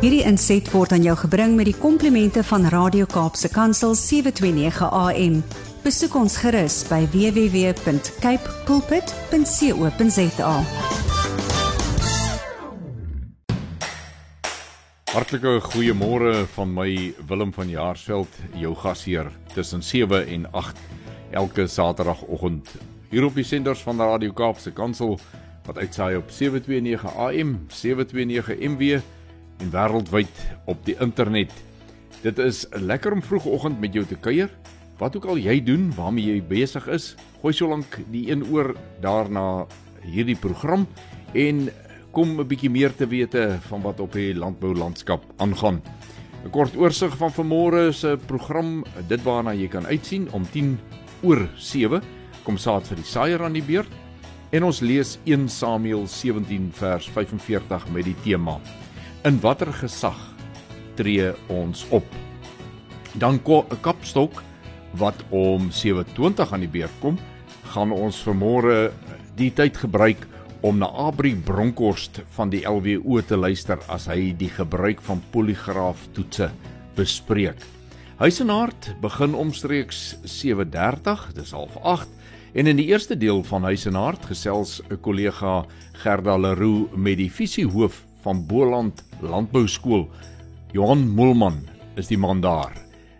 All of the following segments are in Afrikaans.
Hierdie inset word aan jou gebring met die komplimente van Radio Kaapse Kansel 729 AM. Besoek ons gerus by www.cape pulpit.co.za. Hartlike goeiemôre van my Willem van Jaarsveld, jou gasheer tussen 7 en 8 elke Saterdagoggend hier op die senders van Radio Kaapse Kansel wat uitsaai op 729 AM, 729 MW en wêreldwyd op die internet. Dit is lekker om vroegoggend met jou te kuier. Wat ook al jy doen, waarmee jy besig is, gooi so lank die een oor daarna hierdie program en kom 'n bietjie meer te wete van wat op die landboulandskap aangaan. 'n Kort oorsig van vanmôre se program, dit waarna jy kan uitsien om 10 oor 7 kom saad vir die saaier aan die beurt en ons lees 1 Samuel 17 vers 45 met die tema In watter gesag tree ons op? Dan 'n kapstok wat om 7:20 aan die beurt kom, gaan ons vanmôre die tyd gebruik om na Abri Bronkhorst van die LWO te luister as hy die gebruik van poligraaf toetse bespreek. Huisenaard begin omstreeks 7:30, dis half 8 en in die eerste deel van Huisenaard gesels 'n kollega Gerda Leroux met die visiehoof van Boland Landbou Skool. Johan Mulman is die man daar.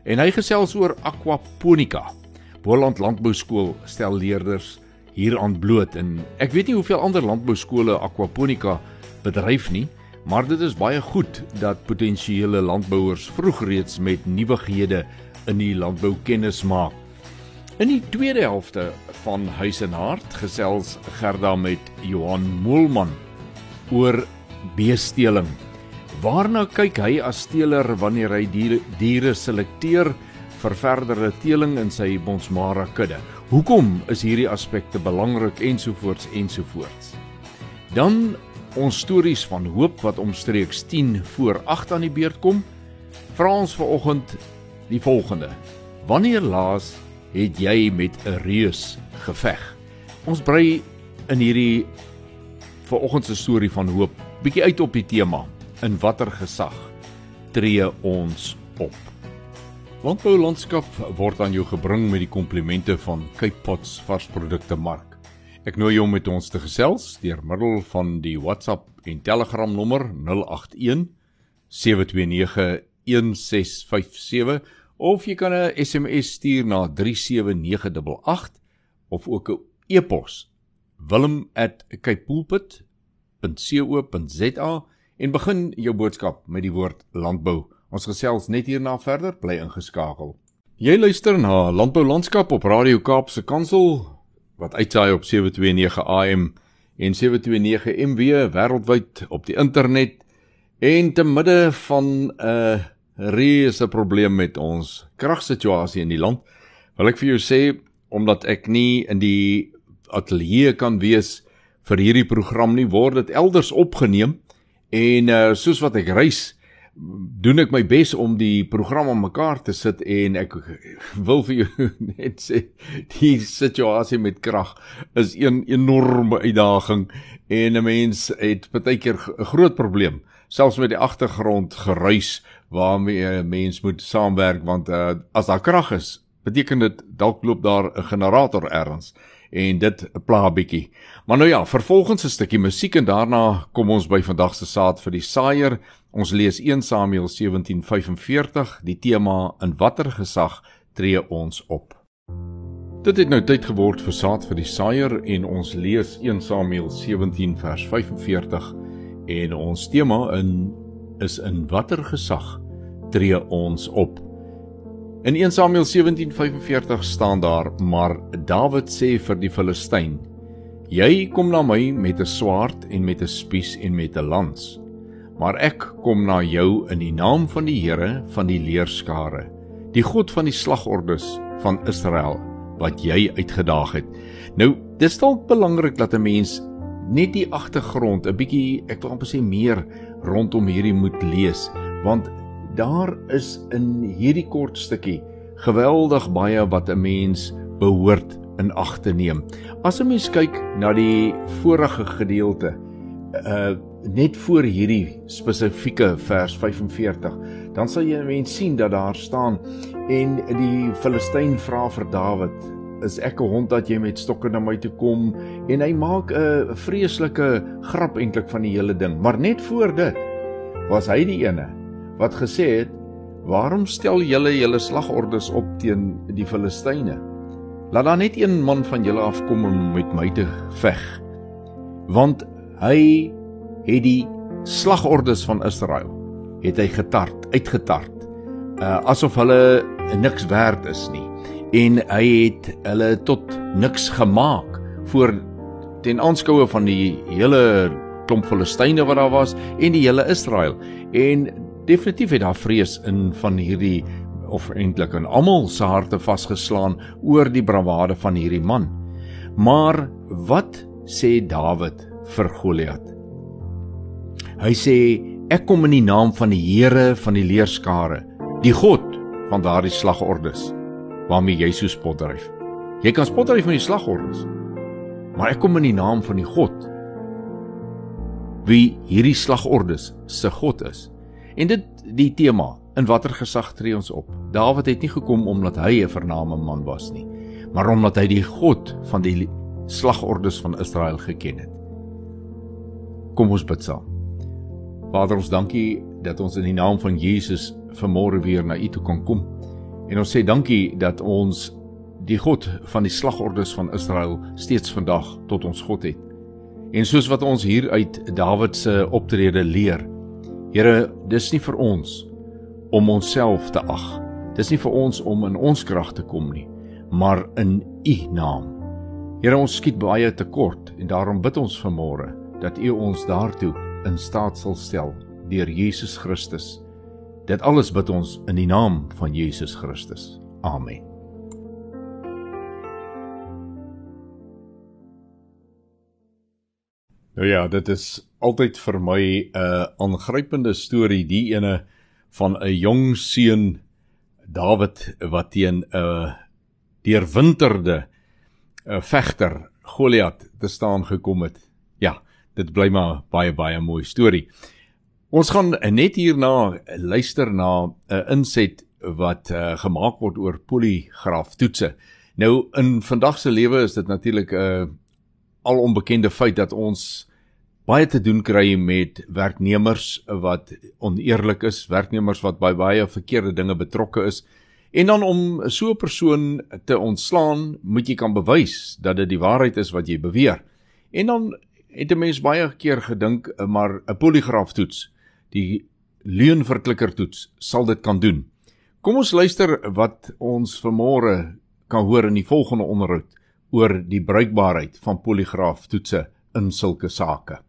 En hy gesels oor aquaponika. Boland Landbou Skool stel leerders hieraan bloot en ek weet nie hoeveel ander landbou skole aquaponika bedryf nie, maar dit is baie goed dat potensiële landbouers vroeg reeds met nuwighede in die landbou kennis maak. In die tweede helfte van Huis en Hart gesels Gerda met Johan Moelman oor beesteling. Waarna kyk hy as teeler wanneer hy diere, diere selekteer vir verdere teeling in sy Bonsmara kudde? Hoekom is hierdie aspekte belangrik ensovoorts ensovoorts? Dan ons stories van hoop wat omstreeks 10 voor 8 aan die beurt kom. Vra ons vanoggend die volgende: Wanneer laas het jy met 'n reus geveg? Ons brei in hierdie vanoggend se storie van hoop bietjie uit op die tema in watter gesag tree ons op. Landbou landskap word aan jou gebring met die komplimente van Cape Pots varsprodukte mark. Ek nooi jou om met ons te gesels deur middel van die WhatsApp en Telegram nommer 081 729 1657 of jy kan 'n SMS stuur na 37988 of ook 'n e-pos wilhelm@capepulpit.co.za en begin jou boodskap met die woord landbou. Ons gesels net hierna verder, bly ingeskakel. Jy luister na Landbou Landskap op Radio Kaapse Kansel wat uitsaai op 729 AM en 729 MW wêreldwyd op die internet en te midde van 'n uh, reuse probleem met ons kragsituasie in die land. Wil ek vir jou sê omdat ek nie in die ateljee kan wees vir hierdie program nie word dit elders opgeneem en uh, soos wat ek reis doen ek my bes om die program aan mekaar te sit en ek wil vir jou net sê die situasie met krag is 'n enorme uitdaging en 'n mens het baie keer 'n groot probleem selfs met die agtergrond geruis waarmee 'n mens moet saamwerk want uh, as daar krag is beteken dit dalk loop daar 'n generator ergens en dit pla 'n bietjie. Maar nou ja, vervolgens 'n stukkie musiek en daarna kom ons by vandag se saad vir die saaier. Ons lees 1 Samuel 17:45, die tema in watter gesag tree ons op. Dit het nou tyd geword vir saad vir die saaier en ons lees 1 Samuel 17 vers 45 en ons tema in is in watter gesag tree ons op. In 1 Samuel 17:45 staan daar: "Maar Dawid sê vir die Filistyn: Jy kom na my met 'n swaard en met 'n spies en met 'n lans, maar ek kom na jou in die naam van die Here van die leerskare, die God van die slagordes van Israel wat jy uitgedaag het." Nou, dis dalk belangrik dat 'n mens net die agtergrond 'n bietjie, ek wil amper sê meer rondom hierdie moet lees, want daar is in hierdie kort stukkie geweldig baie wat 'n mens behoort in ag te neem. As 'n mens kyk na die vorige gedeelte, uh net voor hierdie spesifieke vers 45, dan sal jy mens sien dat daar staan en die Filistyn vra vir Dawid, "Is ek 'n hond dat jy met stokke na my toe kom?" En hy maak 'n vreeslike grap eintlik van die hele ding. Maar net voor dit was hy die ene wat gesê het, "Waarom stel julle julle slagordes op teen die Filistyne? Laat daar net een man van julle afkom om met my te veg." Want hy het die slagordes van Israel het hy getart, uitgetart. Uh asof hulle niks werd is nie. En hy het hulle tot niks gemaak voor ten aanskoue van die hele klomp Filistyne wat daar was en die hele Israel. En definitief het daar vrees in van hierdie of eintlik in almal se harte vasgeslaan oor die bravade van hierdie man. Maar wat sê Dawid vir Goliat? Hy sê ek kom in die naam van die Here van die leerskare, die God van daardie slagordes waarmee jy so spotdryf. Jy kan spotdryf met die slagordes. Maar ek kom in die naam van die God wie hierdie slagordes se God is. En dit die tema in watter gesag tree ons op? Dawid het nie gekom omdat hy 'n vername man was nie, maar omdat hy die God van die slagordes van Israel geken het. Kom ons bid saam. Vader, ons dankie dat ons in die naam van Jesus vanmôre weer na U toe kan kom. En ons sê dankie dat ons die God van die slagordes van Israel steeds vandag tot ons God het. En soos wat ons hier uit Dawid se optrede leer, Here, dis nie vir ons om onsself te ag. Dis nie vir ons om in ons krag te kom nie, maar in U naam. Here, ons skiet baie tekort en daarom bid ons vanmôre dat U ons daartoe in staat sal stel deur Jesus Christus. Dit alles bid ons in die naam van Jesus Christus. Amen. Nou ja, dit is altyd vir my 'n uh, aangrypende storie, die ene van 'n jong seun Dawid wat teen 'n uh, deurwinterde uh, vegter Goliat te staan gekom het. Ja, dit bly maar baie baie mooi storie. Ons gaan net hierna luister na 'n uh, inset wat uh, gemaak word oor poligraaf toetse. Nou in vandag se lewe is dit natuurlik 'n uh, al onbekende feit dat ons baie te doen kry met werknemers wat oneerlik is, werknemers wat by baie verkeerde dinge betrokke is. En dan om so 'n persoon te ontslaan, moet jy kan bewys dat dit die waarheid is wat jy beweer. En dan het 'n mens baie keer gedink maar 'n poligraaftoets, die leuenverklikkertoets sal dit kan doen. Kom ons luister wat ons vanmôre kan hoor in die volgende onderhoud oor die bruikbaarheid van poligraaftoetse in sulke sake.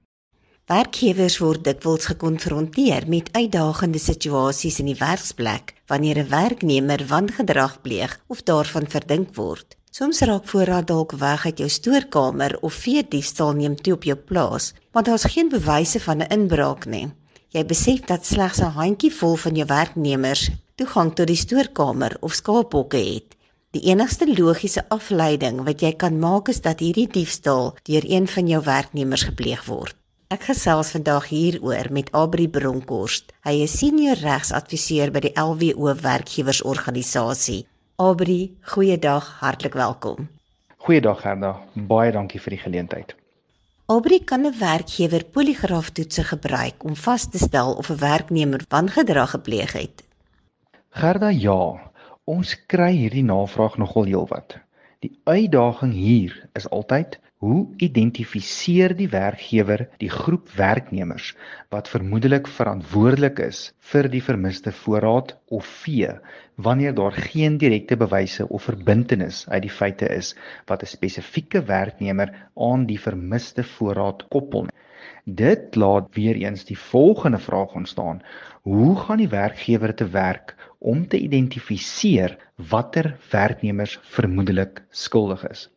Werkgewers word dikwels gekonfronteer met uitdagende situasies in die werksplek wanneer 'n werknemer wangedrag pleeg of daarvan verdink word. Soms raak voorraad dalk weg uit jou stoorkamer of vee diefstal neem toe op jou plaas, want daar's geen bewyse van 'n inbraak nie. Jy besef dat slegs 'n handjievol van jou werknemers toegang tot die stoorkamer of skaapbokke het. Die enigste logiese afleiding wat jy kan maak is dat hierdie diefstal deur een van jou werknemers gepleeg word. Ek gesels vandag hieroor met Abri Bronkhorst. Hy is senior regsadviseur by die LWO werkgewersorganisasie. Aubrey, goeiedag, hartlik welkom. Goeiedag Gerda, baie dankie vir die geleentheid. Aubrey kan 'n werkgewer poligraaftoetse gebruik om vas te stel of 'n werknemer wangedrag gepleeg het. Gerda, ja, ons kry hierdie navraag nogal heelwat. Die uitdaging hier is altyd hoe identifiseer die werkgewer die groep werknemers wat vermoedelik verantwoordelik is vir die vermiste voorraad of vee wanneer daar geen direkte bewyse of verbintenis uit die feite is wat 'n spesifieke werknemer aan die vermiste voorraad koppel. Dit laat weer eens die volgende vraag ontstaan: Hoe gaan die werkgewer te werk om te identifiseer watter werknemers vermoedelik skuldig is?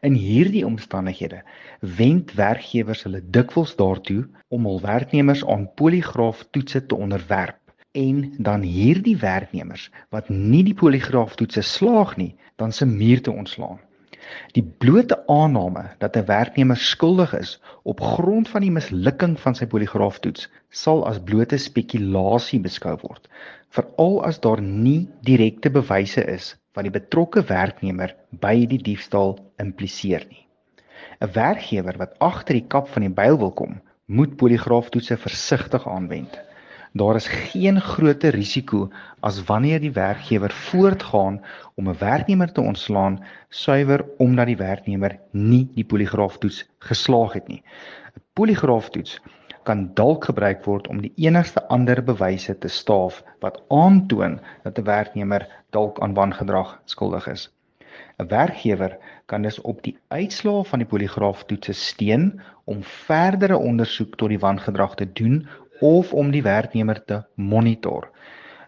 In hierdie omstandighede wend werkgewers hulle dikwels daartoe om hul werknemers aan poligraaftoetse te onderwerp en dan hierdie werknemers wat nie die poligraaftoetse slaag nie, dan se muur te ontslaan. Die blote aanname dat 'n werknemer skuldig is op grond van die mislukking van sy poligraaftoets sal as blote spekulasie beskou word, veral as daar nie direkte bewyse is wat die betrokke werknemer by die diefstal impliseer nie. 'n Werkgewer wat agter die kap van die byl wil kom, moet poligraaftoetse versigtig aanwend. Daar is geen groter risiko as wanneer die werkgewer voortgaan om 'n werknemer te ontslaan suiwer omdat die werknemer nie die poligraaftoets geslaag het nie. 'n Poligraaftoets kan dalk gebruik word om die enigste ander bewyse te staaf wat aantoon dat 'n werknemer dalk aan wangedrag skuldig is. 'n Werkgewer kan dus op die uitslae van die poligraaftoetse steun om verdere ondersoek tot die wangedrag te doen of om die werknemer te monitor.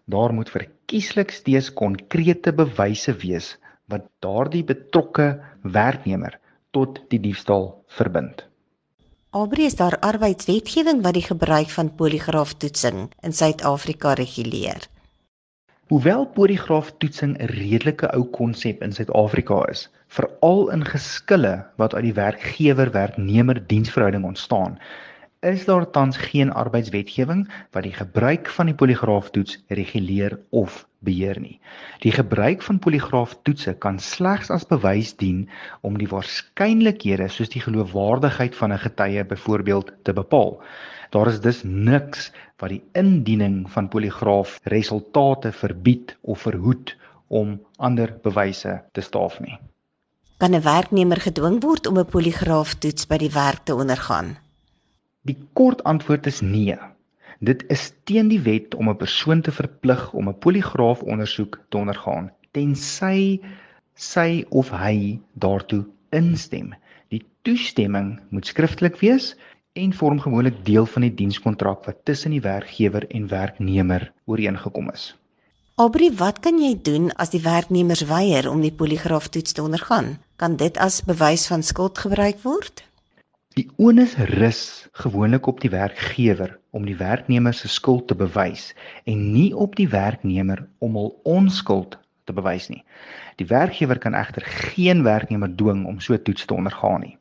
Daar moet verkieslik steeds konkrete bewyse wees wat daardie betrokke werknemer tot die diefstal verbind. Albreus daar arbeidswetgewing wat die gebruik van poligraaftoetsing in Suid-Afrika reguleer. Hoewel poligraaftoetsing 'n redelike ou konsep in Suid-Afrika is, veral in geskille wat uit die werkgewer-werknemer diensverhouding ontstaan, is daar tans geen arbeidswetgewing wat die gebruik van die poligraaftoets reguleer of beheer nie. Die gebruik van poligraaftoetse kan slegs as bewys dien om die waarskynlikhede soos die geloofwaardigheid van 'n getuie byvoorbeeld te bepaal. Daar is dus niks wat die indiening van poligraafresultate verbied of verhoed om ander bewyse te staaf nie. Kan 'n werknemer gedwing word om 'n poligraaftoets by die werk te ondergaan? Die kort antwoord is nee. Dit is teen die wet om 'n persoon te verplig om 'n poligraaf-ondersoek te ondergaan tensy sy of hy daartoe instem. Die toestemming moet skriftelik wees en vorm gewoonlik deel van die dienskontrak wat tussen die werkgewer en werknemer ooreengekom is. Aubrey, wat kan jy doen as die werknemers weier om die poligraaftoets te ondergaan? Kan dit as bewys van skuld gebruik word? Die onus rus gewoonlik op die werkgewer om die werknemer se skuld te bewys en nie op die werknemer om hul onskuld te bewys nie. Die werkgewer kan egter geen werknemer dwing om so toets te ondergaan nie.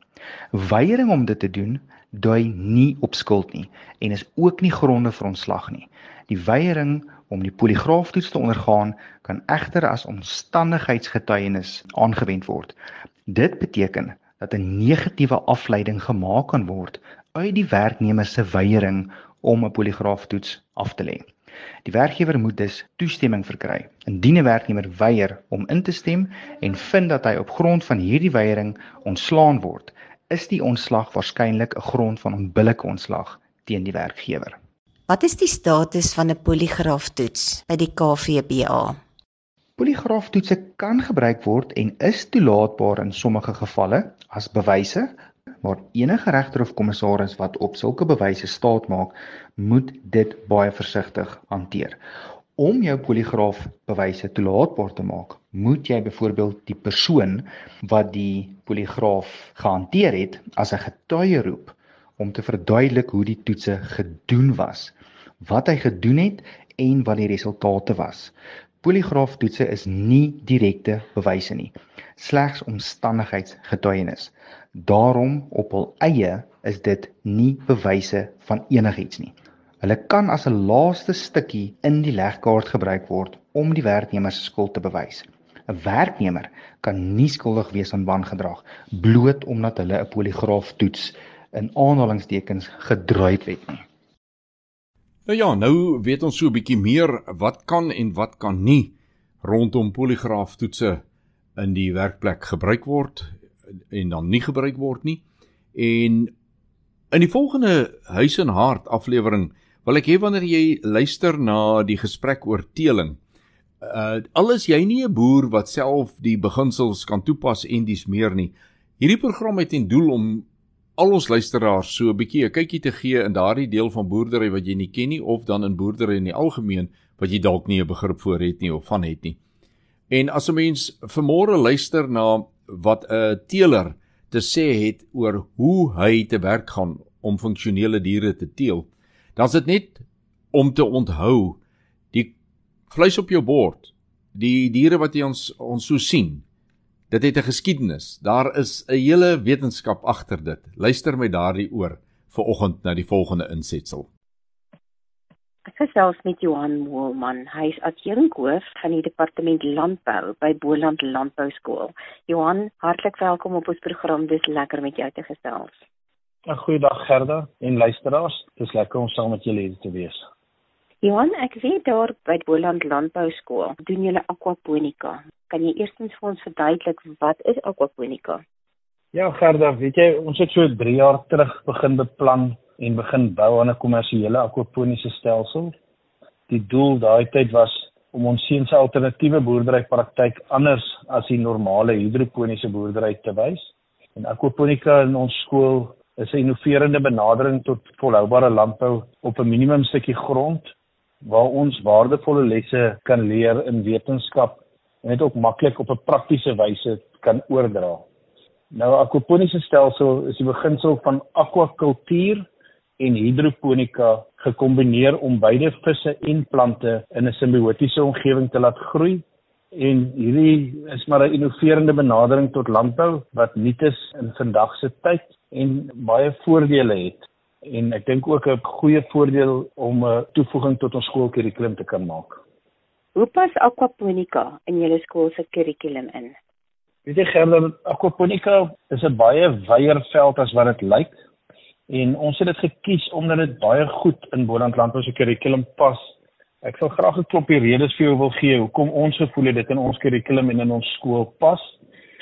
Weiering om dit te doen dui nie op skuld nie en is ook nie gronde vir ontslag nie. Die weiering om die poligraaftoets te ondergaan kan egter as omstandigheidsgetuienis aangewend word. Dit beteken dat 'n negatiewe afleiding gemaak kan word uit die werknemer se weiering om 'n poligraaftoets af te lê. Die werkgewer moet dus toestemming verkry. Indien 'n werknemer weier om in te stem en vind dat hy op grond van hierdie weiering ontslaan word, is die ontslag waarskynlik 'n grond van onbillike ontslag teen die werkgewer. Wat is die status van 'n poligraaftoets by die KVBA? Poligraaftoetse kan gebruik word en is toelaatbaar in sommige gevalle as bewyse, maar enige regter of kommissaris wat op sulke bewyse staat maak, moet dit baie versigtig hanteer. Om jou poligraaf bewyse toelaatbaar te maak, moet jy byvoorbeeld die persoon wat die poligraaf gehanteer het as 'n getuie roep om te verduidelik hoe die toetse gedoen was, wat hy gedoen het en wat die resultate was. Poligraaftoetse is nie direkte bewyse nie, slegs omstandigheidsgetuienis. Daarom op hul eie is dit nie bewyse van enigiets nie. Hulle kan as 'n laaste stukkie in die legkaart gebruik word om die werknemer se skuld te bewys. 'n Werknemer kan nie skuldig wees aan wangedrag bloot omdat hulle 'n poligraaftoets in aanhalingstekens gedruip het nie. Nou ja, nou weet ons so 'n bietjie meer wat kan en wat kan nie rondom poligraaftoetse in die werkplek gebruik word en dan nie gebruik word nie. En in die volgende huis en hart aflewering wil ek hê wanneer jy luister na die gesprek oor teeling, uh alles jy nie 'n boer wat self die beginsels kan toepas en dis meer nie. Hierdie program het ten doel om al ons luisteraars so 'n bietjie 'n kykie te gee in daardie deel van boerdery wat jy nie ken nie of dan in boerdery in die algemeen wat jy dalk nie 'n begrip voor het nie of van het nie. En as 'n mens vanmôre luister na wat 'n teeler te sê het oor hoe hy te werk gaan om funksionele diere te teel, dan is dit net om te onthou die vleis op jou bord, die diere wat jy ons ons so sien, Dit het 'n geskiedenis. Daar is 'n hele wetenskap agter dit. Luister my daardie oor vir oggend na die volgende insetsel. Ek gesels met Johan Moelman. Hy is adjunkhoof van die departement landbou by Boland Landbou Skool. Johan, hartlik welkom op ons program. Dis lekker met jou te gesels. 'n Goeiedag Gerda en luisteraars. Dis lekker om saam met julle hier te wees. Johan, ek weet daar by Boland Landbou Skool doen julle aquaponika. Kan jy eerstens vir ons verduidelik wat is aquaponika? Ja, Gerda, weet jy, ons het so 3 jaar terug begin beplan en begin bou aan 'n kommersiële aquaponiese stelsel. Die doel daai tyd was om ons seuns alternatiewe boerderypraktyk anders as die normale hidroponiese boerdery te wys. En aquaponika in ons skool is 'n innoverende benadering tot volhoubare landbou op 'n minimum stukkie grond waar ons waardevolle lesse kan leer in wetenskap en dit ook maklik op 'n praktiese wyse kan oordra. Nou aquaponiese stelsel is die beginsel van aquakultuur en hidroponika gekombineer om beide visse en plante in 'n simbiotiese omgewing te laat groei en hierdie is maar 'n innoverende benadering tot landbou wat nuut is in vandag se tyd en baie voordele het en ek dink ook 'n goeie voordeel om 'n toevoeging tot ons skoolkurrikulum te kan maak. Hoe pas aquaponika in julle skool se kurrikulum in? Weet jy Gerda, aquaponika is 'n baie wyeer veld as wat dit lyk en ons het dit gekies omdat dit baie goed in Boland Landbou se kurrikulum pas. Ek sal graag 'n klompie redes vir jou wil gee hoekom ons gevoel het dit in ons kurrikulum en in ons skool pas.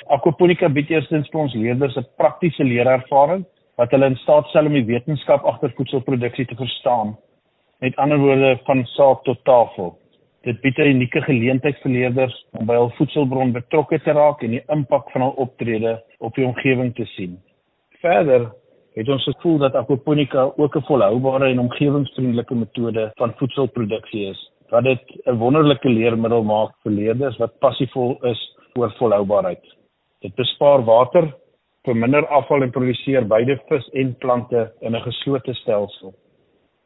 Aquaponika bied eerstens vir ons leerders 'n praktiese leerervaring wat hulle in staat stel om die wetenskap agter voedselproduksie te verstaan. Met ander woorde van saak tot tafel. Dit bied 'n unieke geleentheid vir leerders om by hul voedselbron betrokke te raak en die impak van hul optrede op die omgewing te sien. Verder het ons gevoel dat aquaponika ook 'n volhoubare en omgewingsvriendelike metode van voedselproduksie is. Dat dit 'n wonderlike leermiddel maak vir leerders wat passievol is oor volhoubaarheid. Dit bespaar water, verminder afval en produseer beide vis en plante in 'n geslote stelsel.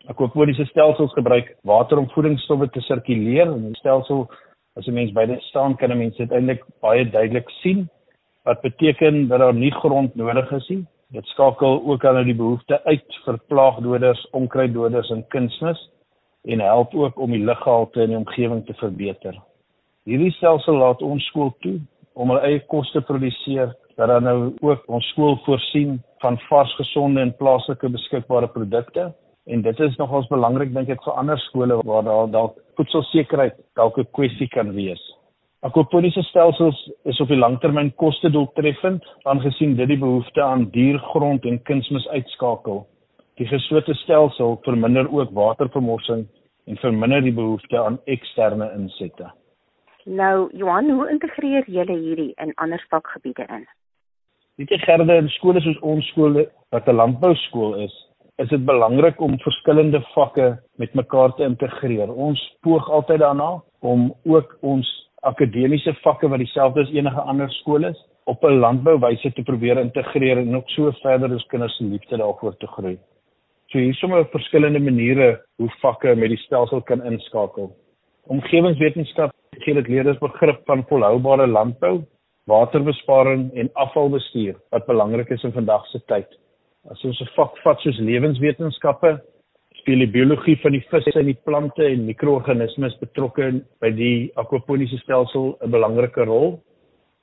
Aquaponiese stelsels gebruik water om voedingsstowwe te sirkuleer en die stelsel as 'n mens by dit staan kan 'n mens dit eintlik baie duidelik sien wat beteken dat daar nie grond nodig is nie Dit skakel ook aan die behoefte uit vir plaagdoders, onkruiddoders en kunsmis en help ook om die luggehalte in die omgewing te verbeter. Hierdie stelsel laat ons skool toe om hulle eie kos te produseer, dat dan nou ook ons skool voorsien van vars, gesonde en plaaslike beskikbare produkte en dit is nogals belangrik dink ek vir ander skole waar daar dalk voedselsekerheid dalk 'n kwessie kan wees. Aquaponiese stelsels is op die langtermyn kostedoeltreffend aangesien dit die behoefte aan diergrond en kunsmis uitskakel. Die geslote stelsel verminder ook watervermorsing en verminder die behoefte aan eksterne insette. Nou, Johan, hoe integreer julle hierdie in ander vakgebiede in? Weet jy Gerde, in skole soos ons skool wat 'n landbouskool is, is dit belangrik om verskillende vakke met mekaar te integreer. Ons poog altyd daarna om ook ons akademiese vakke wat dieselfde as enige ander skool is op 'n landbouwyse te probeer integreer en ook so verder as kinders se liefde daarvoor te groei. So hier is sommer verskillende maniere hoe vakke met die stelsel kan inskakel. Omgewingswetenskap gee dit leerders begrip van volhoubare landbou, waterbesparing en afvalbestuur wat belangrik is in vandag se tyd. As ons 'n vak vat soos lewenswetenskappe, speel die biologie van die visse en die plante en mikroorganismes betrokke by die aquaponiese stelsel 'n belangrike rol.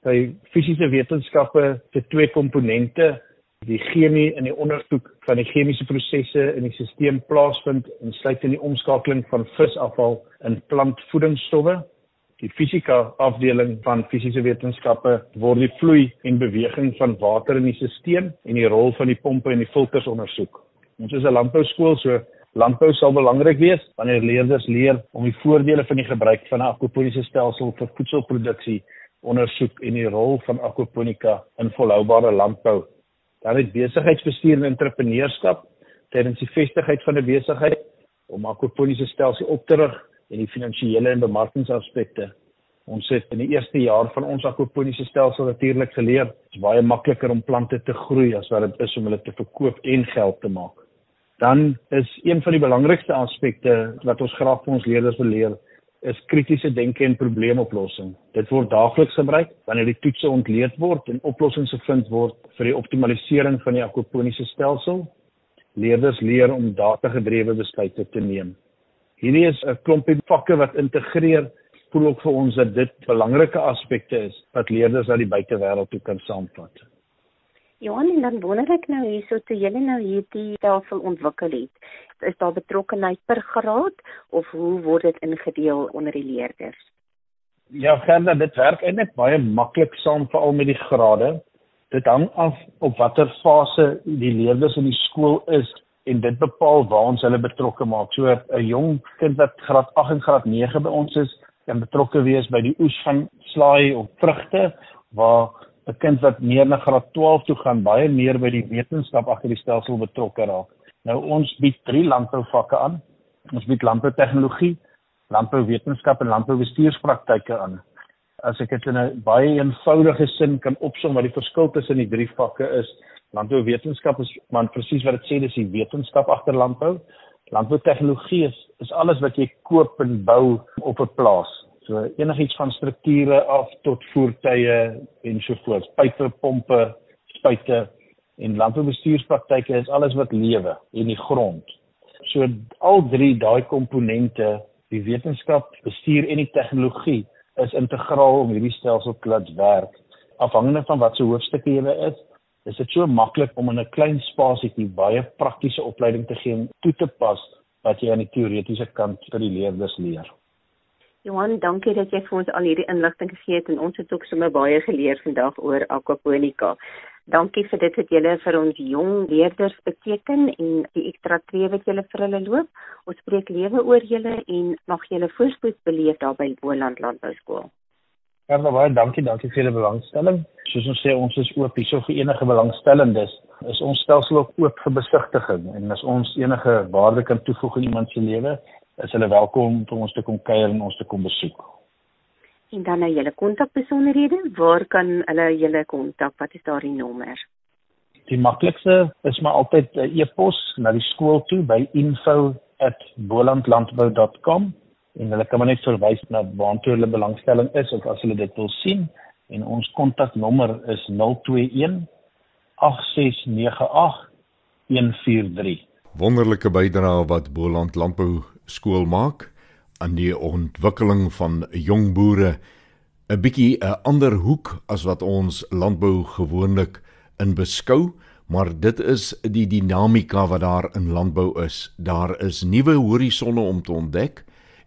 By fisiese wetenskappe se twee komponente, die chemie en die ondersoek van die chemiese prosesse in die stelsel plaasvind en sluit in die omskakeling van visafval in plantvoedingsstowwe. Die fisika afdeling van fisiese wetenskappe word die vloei en beweging van water in die stelsel en die rol van die pompe en die filters ondersoek. Ons is 'n landbouskool so Landbou sal belangrik wees wanneer leerders leer om die voordele van die gebruik van 'n aquaponiese stelsel vir voedselproduksie ondersoek en die rol van aquaponika in volhoubare landbou. Dan het besigheidsbestuur en entrepreneurskap tydens die vestigheid van 'n besigheid om aquaponiese stelsel op te rig en die finansiële en bemarkingsaspekte. Ons het in die eerste jaar van ons aquaponiese stelsel natuurlik geleer, dit is baie makliker om plante te groei as wat dit is om hulle te verkoop en geld te maak dan is een van die belangrikste aspekte wat ons graag vir ons leerders wil leer is kritiese denke en probleemoplossing. Dit word daagliks gebruik wanneer die toetse ontleed word en oplossings gevind word vir die optimalisering van die akoponiese stelsel. Leerders leer om data-gedrewe besluite te neem. Hierdie is 'n klompie vakke wat integreer voel ook vir ons dat dit belangrike aspekte is wat leerders na die buitewêreld toe kan saamvat. Johan, en dan wonder ek nou hierso toe julle nou hierdie stelsel ontwikkel het, is daar betrokkenheid per graad of hoe word dit ingedeel onder die leerders? Ja, Gerda, dit werk eintlik baie maklik saam veral met die grade. Dit hang af op watter fase die leerders in die skool is en dit bepaal waar ons hulle betrokke maak. So 'n jong kind wat graad 8 en graad 9 by ons is, kan betrokke wees by die oes van slaai of vrugte waar 'n kind wat meer na graad 12 toe gaan baie meer by die wetenskap agter die stelsel betrokke raak. Nou ons bied drie landbouvakke aan. Ons bied landboutegnologie, landbouwetenskap en landboubestuurspraktyke aan. As ek dit in 'n baie eenvoudige sin kan opsom wat die verskil tussen die drie vakke is, landbouwetenskap is man presies wat dit sê, dis die wetenskap agter landbou. Landboutegnologie is is alles wat jy koop en bou op 'n plaas. So enigiets van strukture af tot voertuie en so voort, pype, pompe, spuite, en landboubestuurspraktyke is alles wat lewe en die grond. So al drie daai komponente, die wetenskap, bestuur en die tegnologie is integraal om hierdie stelsel te laat werk. Afhangende van wat se so hoofstukke jy is, is dit so maklik om in 'n klein spasietjie baie praktiese opleiding te gee en toe te pas wat jy aan die teoretiese kant vir die leerders leer. Johan, dankie dat jy vir ons al hierdie inligting gegee het en ons het ook sommer baie geleer vandag oor aquaponika. Dankie vir dit wat julle vir ons jong leerders beteken en die ekstra tree wat julle vir hulle loop. Ons spreek lewe oor julle en mag julle voorspoed beleef daar by Boland Landbou Skool. Ja, baie dankie, dankie vir julle belangstelling. Soos ons sê, ons is oop hierso vir enige belangstellendes. Is ons stelsel ook oop vir besigtiging en as ons enige waarde kan toevoeg in iemand se lewe, is hulle welkom om ons te kom kuier en ons te kom besoek. En dan nou julle kontakbesonderhede, waar kan hulle julle kontak? Wat is daardie nommer? Die maklikste is maar altyd 'n uh, e-pos na die skool toe by info@bolandlandbou.com en hulle kan maar net verwys na waar hulle belangstelling is of as hulle dit wil sien en ons kontaknommer is 021 8698 143. Wonderlike bydrae wat Boland Landbou skool maak aan die ontwikkeling van jong boere 'n bietjie 'n ander hoek as wat ons landbou gewoonlik in beskou, maar dit is die dinamika wat daar in landbou is. Daar is nuwe horisonne om te ontdek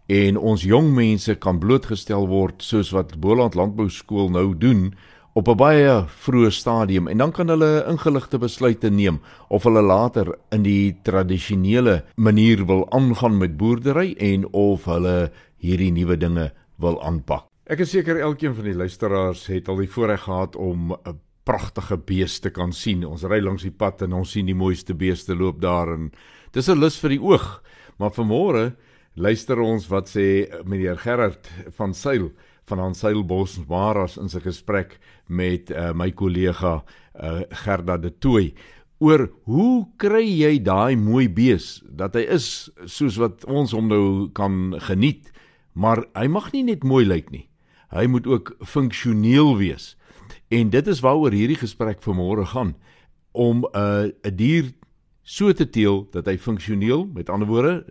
en ons jong mense kan blootgestel word soos wat Boland Landbou Skool nou doen op 'n baie vroeë stadium en dan kan hulle ingeligte besluite neem of hulle later in die tradisionele manier wil aangaan met boerdery en of hulle hierdie nuwe dinge wil aanpak. Ek is seker elkeen van die luisteraars het al die voorreg gehad om 'n pragtige beeste kan sien. Ons ry langs die pad en ons sien die mooiste beeste loop daar en dis 'n lus vir die oog. Maar vanmôre luister ons wat sê meneer Gerard van Sail van aan Seilbos Maras in sy gesprek met uh, my kollega uh, Gerda de Tooi oor hoe kry jy daai mooi bees dat hy is soos wat ons hom nou kan geniet maar hy mag nie net mooi lyk nie. Hy moet ook funksioneel wees. En dit is waaroor hierdie gesprek vanmôre gaan om 'n uh, 'n dier so te teel dat hy funksioneel met ander woorde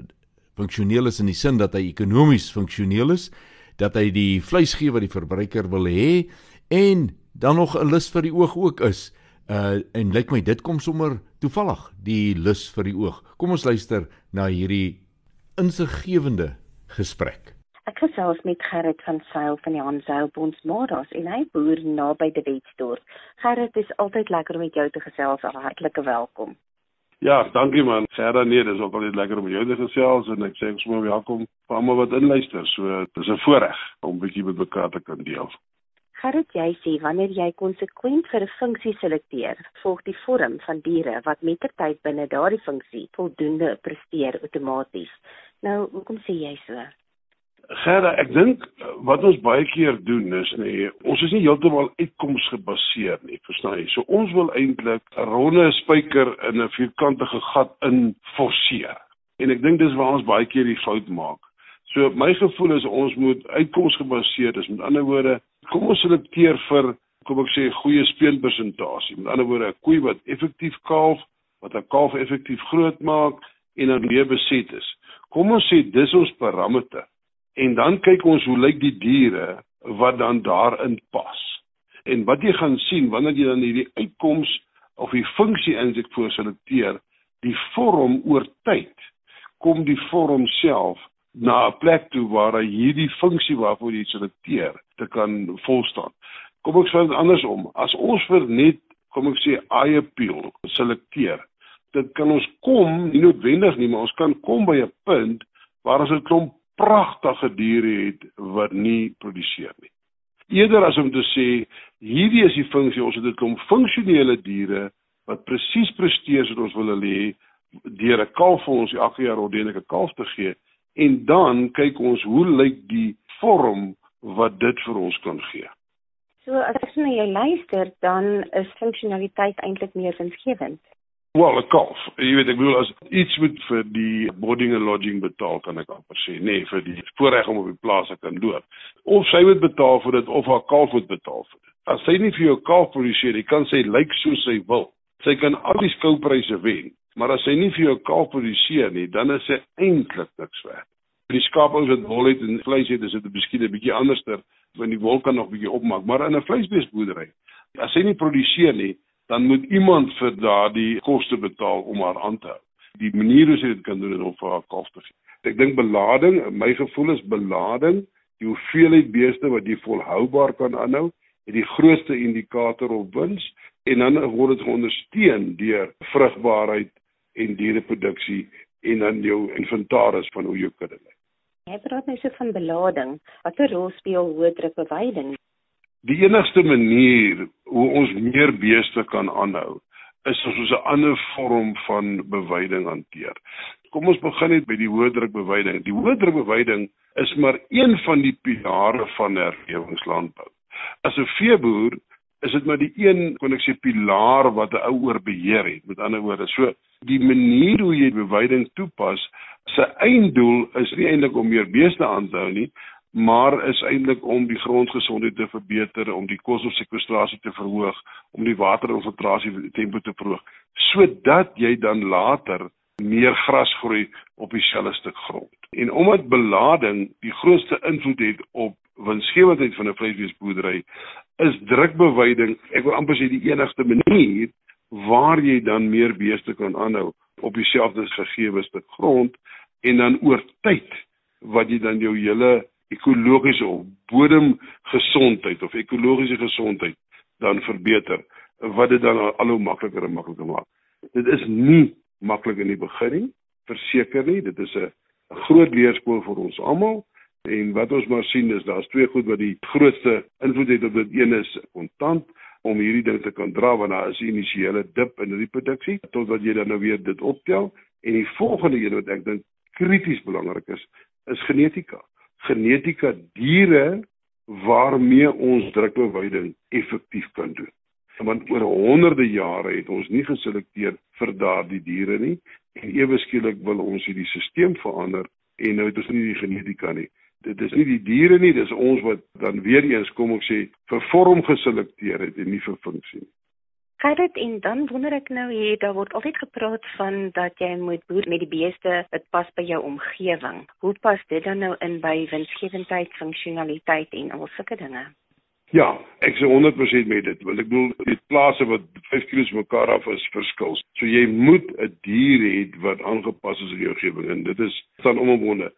funksioneel is in die sin dat hy ekonomies funksioneel is dat hy die vleis gee wat die verbruiker wil hê en dan nog 'n lus vir die oog ook is. Uh en lyk my dit kom sommer toevallig die lus vir die oog. Kom ons luister na hierdie insiggewende gesprek. Ek gesels met Gerrit van Sail van die Hanseilbonds Maras en hy boer naby die Wetsdorp. Gerrit, is altyd lekker om met jou te gesels. Hartlike welkom. Ja, dankie man. Gerda nee, dis ook altyd lekker om jou te gesels en ek sê ek sommer welkom vir almal wat inluister. So dis 'n voorreg om 'n bietjie met mekaar te kan deel. Gerrit, jy sê wanneer jy konsekwent vir 'n funksie selekteer, volg die vorm van diere wat mettertyd binne daardie funksie voldoende presteer outomaties. Nou, hoekom sê jy so? Gerda, ek dink wat ons baie keer doen is nee, ons is nie heeltemal uitkomsgebaseer nie, verstaan jy? So ons wil eintlik 'n ronde spyker in 'n vierkantige gat in forceer. En ek dink dis waar ons baie keer die fout maak. So my gevoel is ons moet uitkomsgebaseerd is. Met ander woorde, kom ons selekteer vir kom ek sê goeie speenpersentasie. Met ander woorde, 'n koei wat effektief kalf, wat 'n kalf effektief groot maak en dan weer beset is. Kom ons sê dis ons parameter. En dan kyk ons hoe lyk die diere wat dan daarin pas. En wat jy gaan sien wanneer jy dan hierdie uitkoms of die funksie insig voorselekteer, die vorm oor tyd kom die vorm self na 'n plek toe waar hy hierdie funksie waarvoor jy selekteer te kan volstaan. Kom ek sê dit andersom. As ons vir net kom ek sê eie peel selekteer, dit kan ons kom nie noodwendig nie, maar ons kan kom by 'n punt waar ons 'n klomp pragtige diere het wat nie produseer nie. Eerder as om te sê hierdie is die funksie, ons het 'n klomp funksionele diere wat presies presteer soos ons wil hê deur 'n kalf vir ons elke jaar ordentlike kalf te gee en dan kyk ons hoe lyk die vorm wat dit vir ons kan gee. So as ek na jou luister, dan is funksionaliteit eintlik meer winsgewend. Wel, 'n kalf. Jy weet, ek bedoel as iets moet vir die boarding and lodging betaal, kan ek amper sê, nee, vir die voorreg om op die plaas te kan loop. Of sy moet betaal vir dit of haar kalf moet betaal vir dit. As sy nie vir jou kalf produseer, jy kan sy lyk soos sy wil. Sy kan al die skoupryse wen, maar as sy nie vir jou kalf produseer nie, dan is sy eintlik niks werd. Die skaapouers wat wol het en vleis het, is dit miskien 'n bietjie anderster, want die wol kan nog bietjie opmaak, maar in 'n vleisbeesboerdery, as sy nie produseer nie, dan moet iemand vir daardie koste betaal om haar aan te hou. Die manier hoe sy dit kan doen is om vir haar kalf te gee. Ek dink belading, my gevoel is belading, die hoeveelheid beeste wat jy volhoubaar kan aanhou, is die grootste indikator op wins en dan word dit ondersteun deur vrugbaarheid en diereproduksie en dan jou inventaris van hoe jou kudde lyk. Jy praat nou so van belading. Watter rol speel hoë druk beweiding? Die enigste manier hoe ons meer beeste kan aanhou is ons 'n ander vorm van beweiding hanteer. Kom ons begin net by die hoë druk beweiding. Die hoë druk beweiding is maar een van die pilare van herlewingslandbou. As 'n veeboer is dit maar die een kon ek sê pilaar wat 'n ou oor beheer het. Met ander woorde, so die manier hoe jy beweiding toepas, se einddoel is nie eintlik om meer beeste aan te hou nie, maar is eintlik om die grondgesondheid te verbeter, om die koolstofsekwestrasie te verhoog, om die waterinfiltrasie tempo te verhoog, sodat jy dan later meer gras groei op dieselfde stuk grond. En omdat belading die grootste invloed het op winsgewendheid van 'n vleisbeesboerdery, is drukbeweiding, ek wil amper sê die enigste manier waar jy dan meer beeste kan aanhou op dieselfde gegeewe stuk grond en dan oor tyd wat jy dan jou hele ekologiese of bodemgesondheid of ekologiese gesondheid dan verbeter wat dit dan al hoe makliker en makliker maak. Dit is nie maklik in die begin nie, verseker nie, dit is 'n groot leerskool vir ons almal En wat ons maar sien is daar's twee goed wat die grootste invloed het op dit. Een is kontant om hierdie ding te kan dra want daar is 'n initiële dip in die produksie totdat jy dan nou weer dit optel. En die volgende een wat ek dink krities belangrik is, is genetika. Genetika diere waarmee ons drukbeweiding effektief kan doen. Want oor honderde jare het ons nie geselekteer vir daardie diere nie en ewe skielik wil ons hierdie stelsel verander en nou het ons nie die genetika nie dit is nie die diere nie, dis ons wat dan weer eens kom ek sê vir vorm geselekteer het en nie vir funksie nie. Kyk en dan wonder ek nou hier daar word altyd gepraat van dat jy moet boer met die beeste dit pas by jou omgewing. Hoe pas dit dan nou in by winsgewendheid, funksionaliteit en al sulke dinge? Ja, ek is 100% met dit. Want ek bedoel die plase wat 5 km mekaar af is verskil. So jy moet 'n dier hê wat aangepas is in jou omgewing en dit is dan omwonde.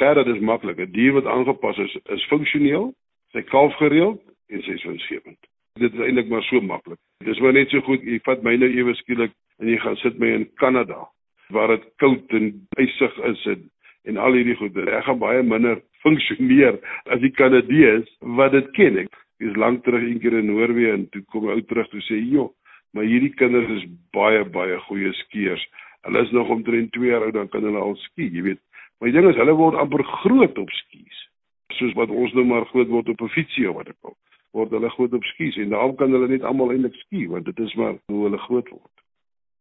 Gerda dis maklik. 'n Dier wat aangepas is, is funksioneel, sy kalf gereeld en sy is winsgewend. Dit is eintlik maar so maklik. Dis maar net so goed, jy vat my nou ewe skielik en jy gaan sit my in Kanada waar dit koud en ysig is en en al hierdie goed. Ek gaan baie minder funksioneer as die Kanadees wat dit ken ek. Dis lank terug een keer in Noorwe en toe kom ou terug toe sê, "Jo, maar hierdie kinders is baie baie goeie skiers. Hulle is nog omtrent 2 jaar oud dan kan hulle al ski, jy weet." Maar die ding is hulle word amper groot op skies. Soos wat ons nou maar groot word op 'n fietsie of wat ek wil. Word hulle groot op skies en daarom kan hulle net almal eintlik ski want dit is maar hoe hulle groot word.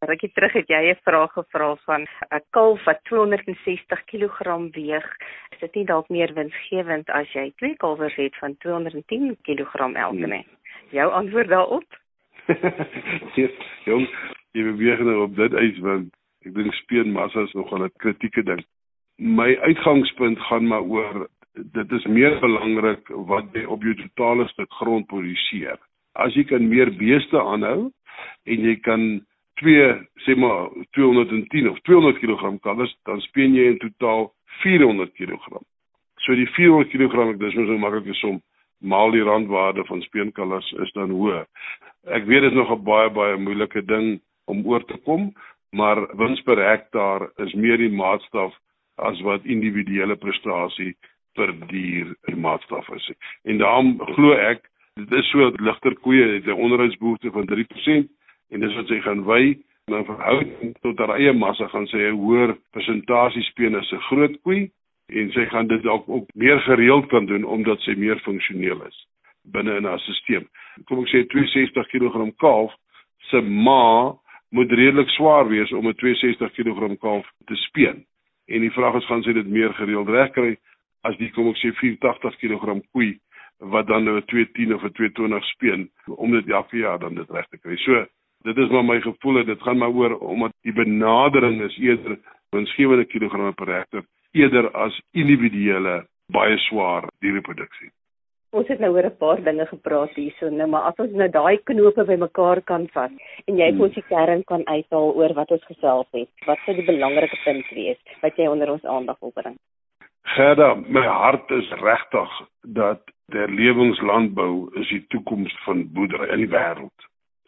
Rukkie terug het jy 'n vraag gevra van 'n kalf wat 260 kg weeg. Is dit nie dalk meer winsgewend as jy twee kalwers het van 210 kg elke nie? Jou antwoord daarop? Jong, jy beweeg nou op dit uit want ek dink speenmassa is nogal 'n kritieke ding. My uitgangspunt gaan maar oor dit is meer belangrik wat jy op jou totale stuk grond produseer. As jy kan meer beeste aanhou en jy kan twee sê maar 210 of 200 kg kalvers, dan speen jy in totaal 400 kg. So die 400 kg, dis nou so maklik som, maal die randwaarde van speenkalvers is dan hoër. Ek weet dit is nog 'n baie baie moeilike ding om oor te kom, maar wins per hektaar is meer die maatstaf as wat individuele prestasie per dier die maatstaf is. En daarom glo ek dit is so ligter koeie het 'n onderhoudsbehoefte van 3% en dis wat sy gaan wy na verhouding tot haar eie massa gaan sy 'n hoër persentasie speen as 'n groot koei en sy gaan dit dalk ook meer gereeld kan doen omdat sy meer funksioneel is binne in haar stelsel. Kom ek sê 62 kg kalf se ma moet redelik swaar wees om 'n 62 kg kalf te speen. En die vraag is gaan sy dit meer gereeld regkry as die kom ek sê 84 kg koei wat dan nou 'n 210 of 'n 220 speen om dit elke jaar dan dit reg te kry. So dit is maar my gevoel en dit gaan maar oor omdat die benadering is eerder winsgewende kilograme per hektaar eerder as individuele baie swaar diereproduksie. Ons het nou oor 'n paar dinge gepraat hierso nou maar as ons nou daai knope bymekaar kan vat en jy hmm. ons die kern kan uithaal oor wat ons gesels het. Wat sou die belangrike punt wees wat jy onder ons aandag wil bring? Gerda, my hart is regtig dat der lewenslandbou is die toekoms van boerdery in die wêreld.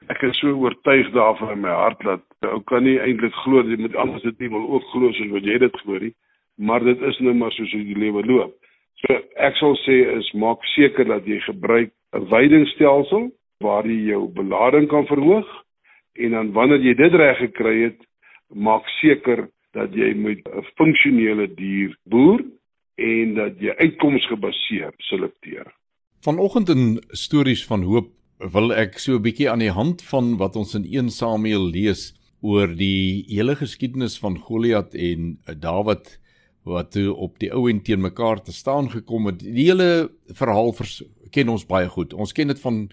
Ek is so oortuig daarvan in my hart dat ou kan nie eintlik glo jy moet anders dit nie wil ook glo soos wat jy dit glo nie maar dit is nou maar soos die lewe loop. So ek sal sê is maak seker dat jy gebruik 'n weidingstelsel waar jy jou belading kan verhoog en dan wanneer jy dit reg gekry het maak seker dat jy met 'n funksionele dier boer en dat jy uitkomsgebaseer selekteer vanoggend in stories van hoop wil ek so 'n bietjie aan die hand van wat ons in 1 Samuel lees oor die hele geskiedenis van Goliat en Dawid wat toe op die ou en teen mekaar te staan gekom het. Die hele verhaal ken ons baie goed. Ons ken dit van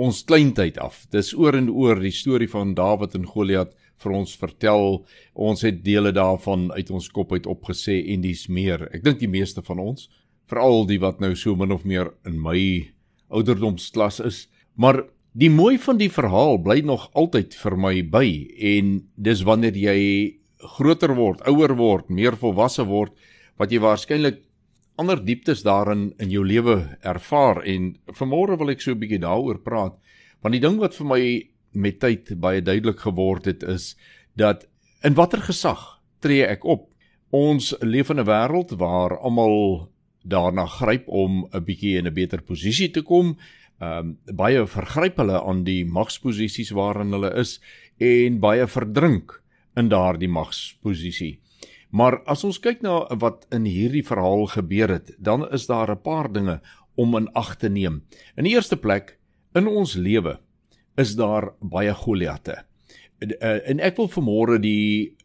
ons kleintyd af. Dis oor en oor die storie van Dawid en Goliat vir ons vertel. Ons het dele daarvan uit ons kop uit opgesê en dis meer. Ek dink die meeste van ons, veral die wat nou so min of meer in my ouderdomsklas is, Maar die mooi van die verhaal bly nog altyd vir my by en dis wanneer jy groter word, ouer word, meer volwasse word wat jy waarskynlik ander dieptes daarin in jou lewe ervaar. En vanmôre wil ek so 'n bietjie daaroor praat want die ding wat vir my met tyd baie duidelik geword het is dat in watter gesag tree ek op? Ons leef in 'n wêreld waar almal daarna gryp om 'n bietjie in 'n beter posisie te kom. Ehm um, baie vergryp hulle aan die magsposisies waarin hulle is en baie verdrink in daardie magsposisie. Maar as ons kyk na wat in hierdie verhaal gebeur het, dan is daar 'n paar dinge om in ag te neem. In die eerste plek, in ons lewe is daar baie Goliatte. En ek wil vanmôre die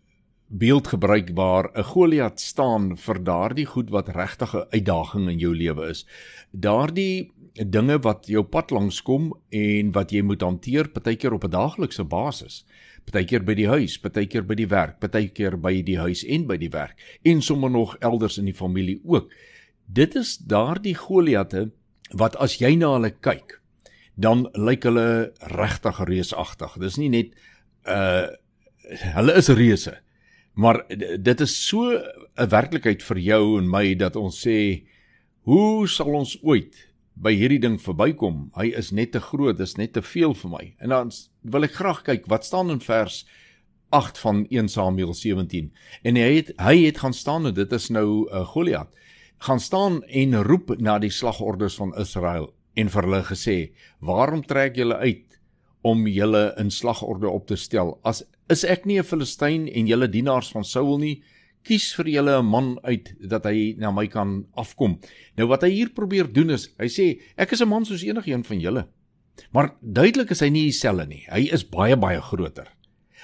beeld gebruik waar 'n Goliat staan vir daardie goed wat regtig 'n uitdaging in jou lewe is. Daardie dinge wat jou pad langs kom en wat jy moet hanteer partykeer op 'n daaglikse basis. Partykeer by die huis, partykeer by die werk, partykeer by die huis en by die werk en sommer nog elders in die familie ook. Dit is daardie Goliatte wat as jy na hulle kyk, dan lyk hulle regtig reusagtig. Dis nie net uh hulle is reuse. Maar dit is so 'n werklikheid vir jou en my dat ons sê hoe sal ons ooit by hierdie ding verbykom. Hy is net te groot, dis net te veel vir my. En dan wil ek graag kyk wat staan in vers 8 van 1 Samuel 17. En hy het hy het gaan staan en dit is nou uh, Goliat. gaan staan en roep na die slagordes van Israel en vir hulle gesê: "Waarom trek julle uit om julle in slagorde op te stel? As is ek nie 'n Filistyn en julle dienaars van Saul nie?" Kies vir julle 'n man uit dat hy na my kan afkom. Nou wat hy hier probeer doen is, hy sê ek is 'n man soos enige een van julle. Maar duidelik is hy nie dieselfde nie. Hy is baie baie groter.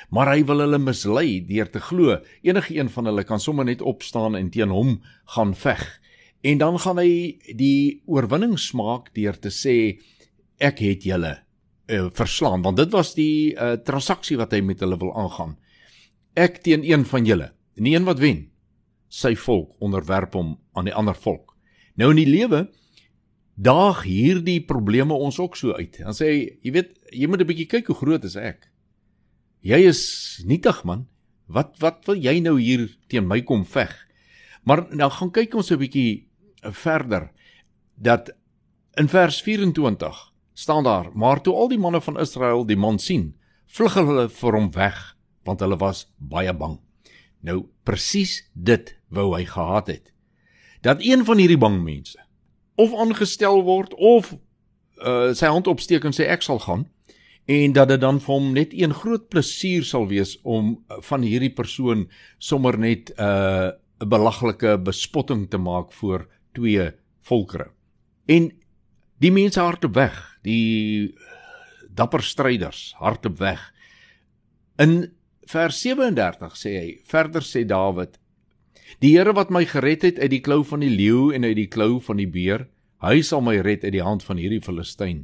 Maar hy wil hulle mislei deur te glo enige een van hulle kan sommer net opstaan en teen hom gaan veg. En dan gaan hy die oorwinning smaak deur te sê ek het julle uh, verslaan want dit was die uh, transaksie wat hy met hulle wil aangaan. Ek teen een van julle, en die een wat wen, sy volk onderwerp hom aan die ander volk. Nou in die lewe daag hierdie probleme ons ook so uit. Dan sê hy, jy weet, jy moet 'n bietjie kyk hoe groot is ek. Jy is nietig man. Wat wat wil jy nou hier teen my kom veg? Maar nou gaan kyk ons 'n bietjie verder dat in vers 24 staan daar: "Maar toe al die manne van Israel die man sien, vlug hulle vir hom weg, want hulle was baie bang." Nou presies dit wou hy gehad het. Dat een van hierdie bang mense of aangestel word of uh, sy hand opsteek en sê ek sal gaan en dat dit dan vir hom net een groot plesier sal wees om uh, van hierdie persoon sommer net 'n uh, belaglike bespotting te maak voor twee volkere. En die mense hardop weg, die dapper stryders hardop weg. In vers 37 sê hy, verder sê Dawid, Die Here wat my gered het uit die klou van die leeu en uit die klou van die beer, hy sal my red uit die hand van hierdie Filistyn.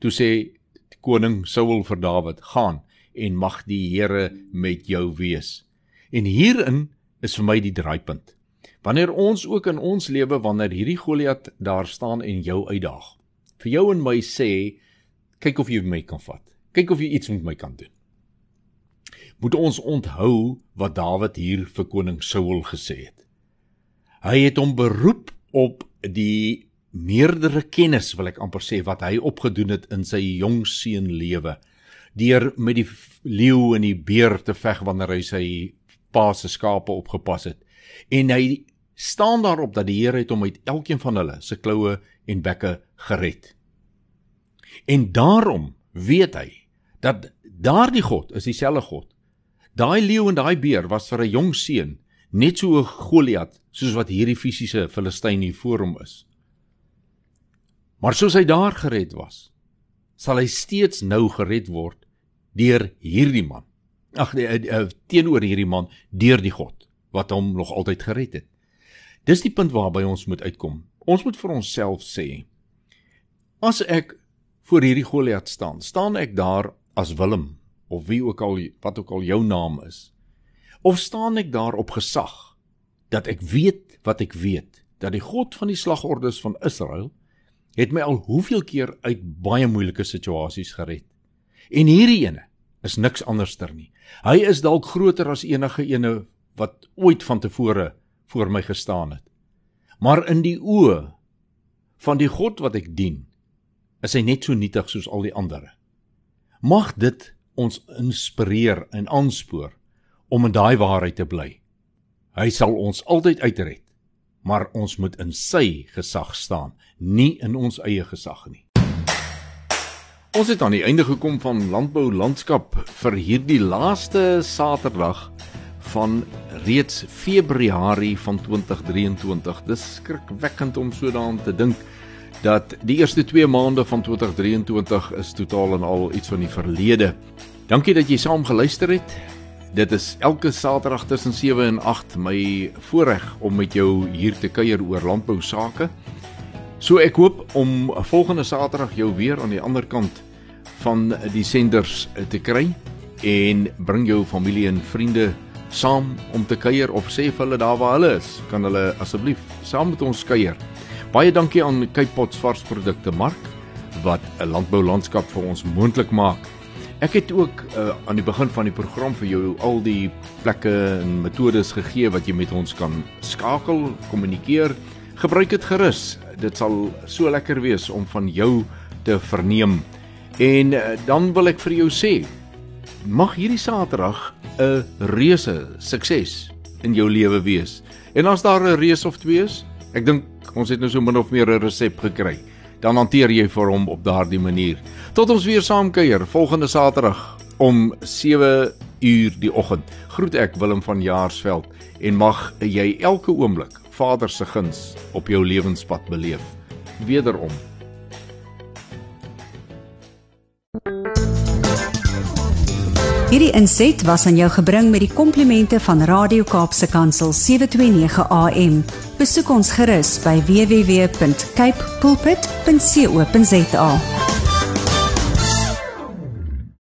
Toe sê koning Saul vir Dawid: "Gaan en mag die Here met jou wees." En hierin is vir my die draaipunt. Wanneer ons ook in ons lewe wanneer hierdie Goliat daar staan en jou uitdaag. Vir jou en my sê, kyk of jy my kan vat. Kyk of jy iets met my kan doen moet ons onthou wat Dawid hier vir koning Saul gesê het. Hy het hom beroep op die meerdere kennis wil ek amper sê wat hy opgedoen het in sy jong seun lewe deur met die leeu en die beer te veg wanneer hy sy pa se skape opgepas het. En hy staan daarop dat die Here het hom uit elkeen van hulle se kloue en bekke gered. En daarom weet hy dat daardie God is dieselfde God Daai leeu en daai beer was vir 'n jong seun net so 'n Goliat soos wat hierdie fisiese Filistyn hier voor hom is. Maar soos hy daar gered was, sal hy steeds nou gered word deur hierdie man. Ag nee, teenoor hierdie man deur die God wat hom nog altyd gered het. Dis die punt waarby ons moet uitkom. Ons moet vir onsself sê: As ek voor hierdie Goliat staan, staan ek daar as Willem of wie ook al wat ook al jou naam is? Of staan ek daar op gesag dat ek weet wat ek weet dat die God van die slagordes van Israel het my al hoeveel keer uit baie moeilike situasies gered. En hierdie ene is niks anderster nie. Hy is dalk groter as enige ene wat ooit van tevore voor my gestaan het. Maar in die oë van die God wat ek dien, is hy net so nietig soos al die ander. Mag dit ons inspireer en aanspoor om in daai waarheid te bly. Hy sal ons altyd uitred, maar ons moet in sy gesag staan, nie in ons eie gesag nie. Ons het aan die einde gekom van landbou landskap vir hierdie laaste Saterdag van reeds Februarie van 2023. Dis skrikwekkend om so daaraan te dink dat die eerste 2 maande van 2023 is totaal en al iets van die verlede. Dankie dat jy saam geluister het. Dit is elke Saterdag tussen 7 en 8 my voorreg om met jou hier te kuier oor landbou sake. So ek hoop om volgende Saterdag jou weer aan die ander kant van die senders te kry en bring jou familie en vriende saam om te kuier of sê vir hulle daar waar hulle is, kan hulle asseblief saam met ons kuier. Baie dankie aan Cape Pots varsprodukte mark wat 'n landboulandskap vir ons moontlik maak. Ek het ook uh, aan die begin van die program vir jou al die plekke en metodes gegee wat jy met ons kan skakel, kommunikeer. Gebruik dit gerus. Dit sal so lekker wees om van jou te verneem. En uh, dan wil ek vir jou sê, mag hierdie Saterdag 'n reuse sukses in jou lewe wees. En as daar 'n reus of twee is, ek dink Ons het nou so min of meer 'n resep gekry. Dan hanteer jy vir hom op daardie manier. Tot ons weer saam kuier volgende Saterdag om 7 uur die oggend. Groet ek Willem van Jaarsveld en mag jy elke oomblik Vader se guns op jou lewenspad beleef. Wederom Hierdie inset was aan jou gebring met die komplimente van Radio Kaapse Kansel 729 AM. Besoek ons gerus by www.cape pulpit.co.za.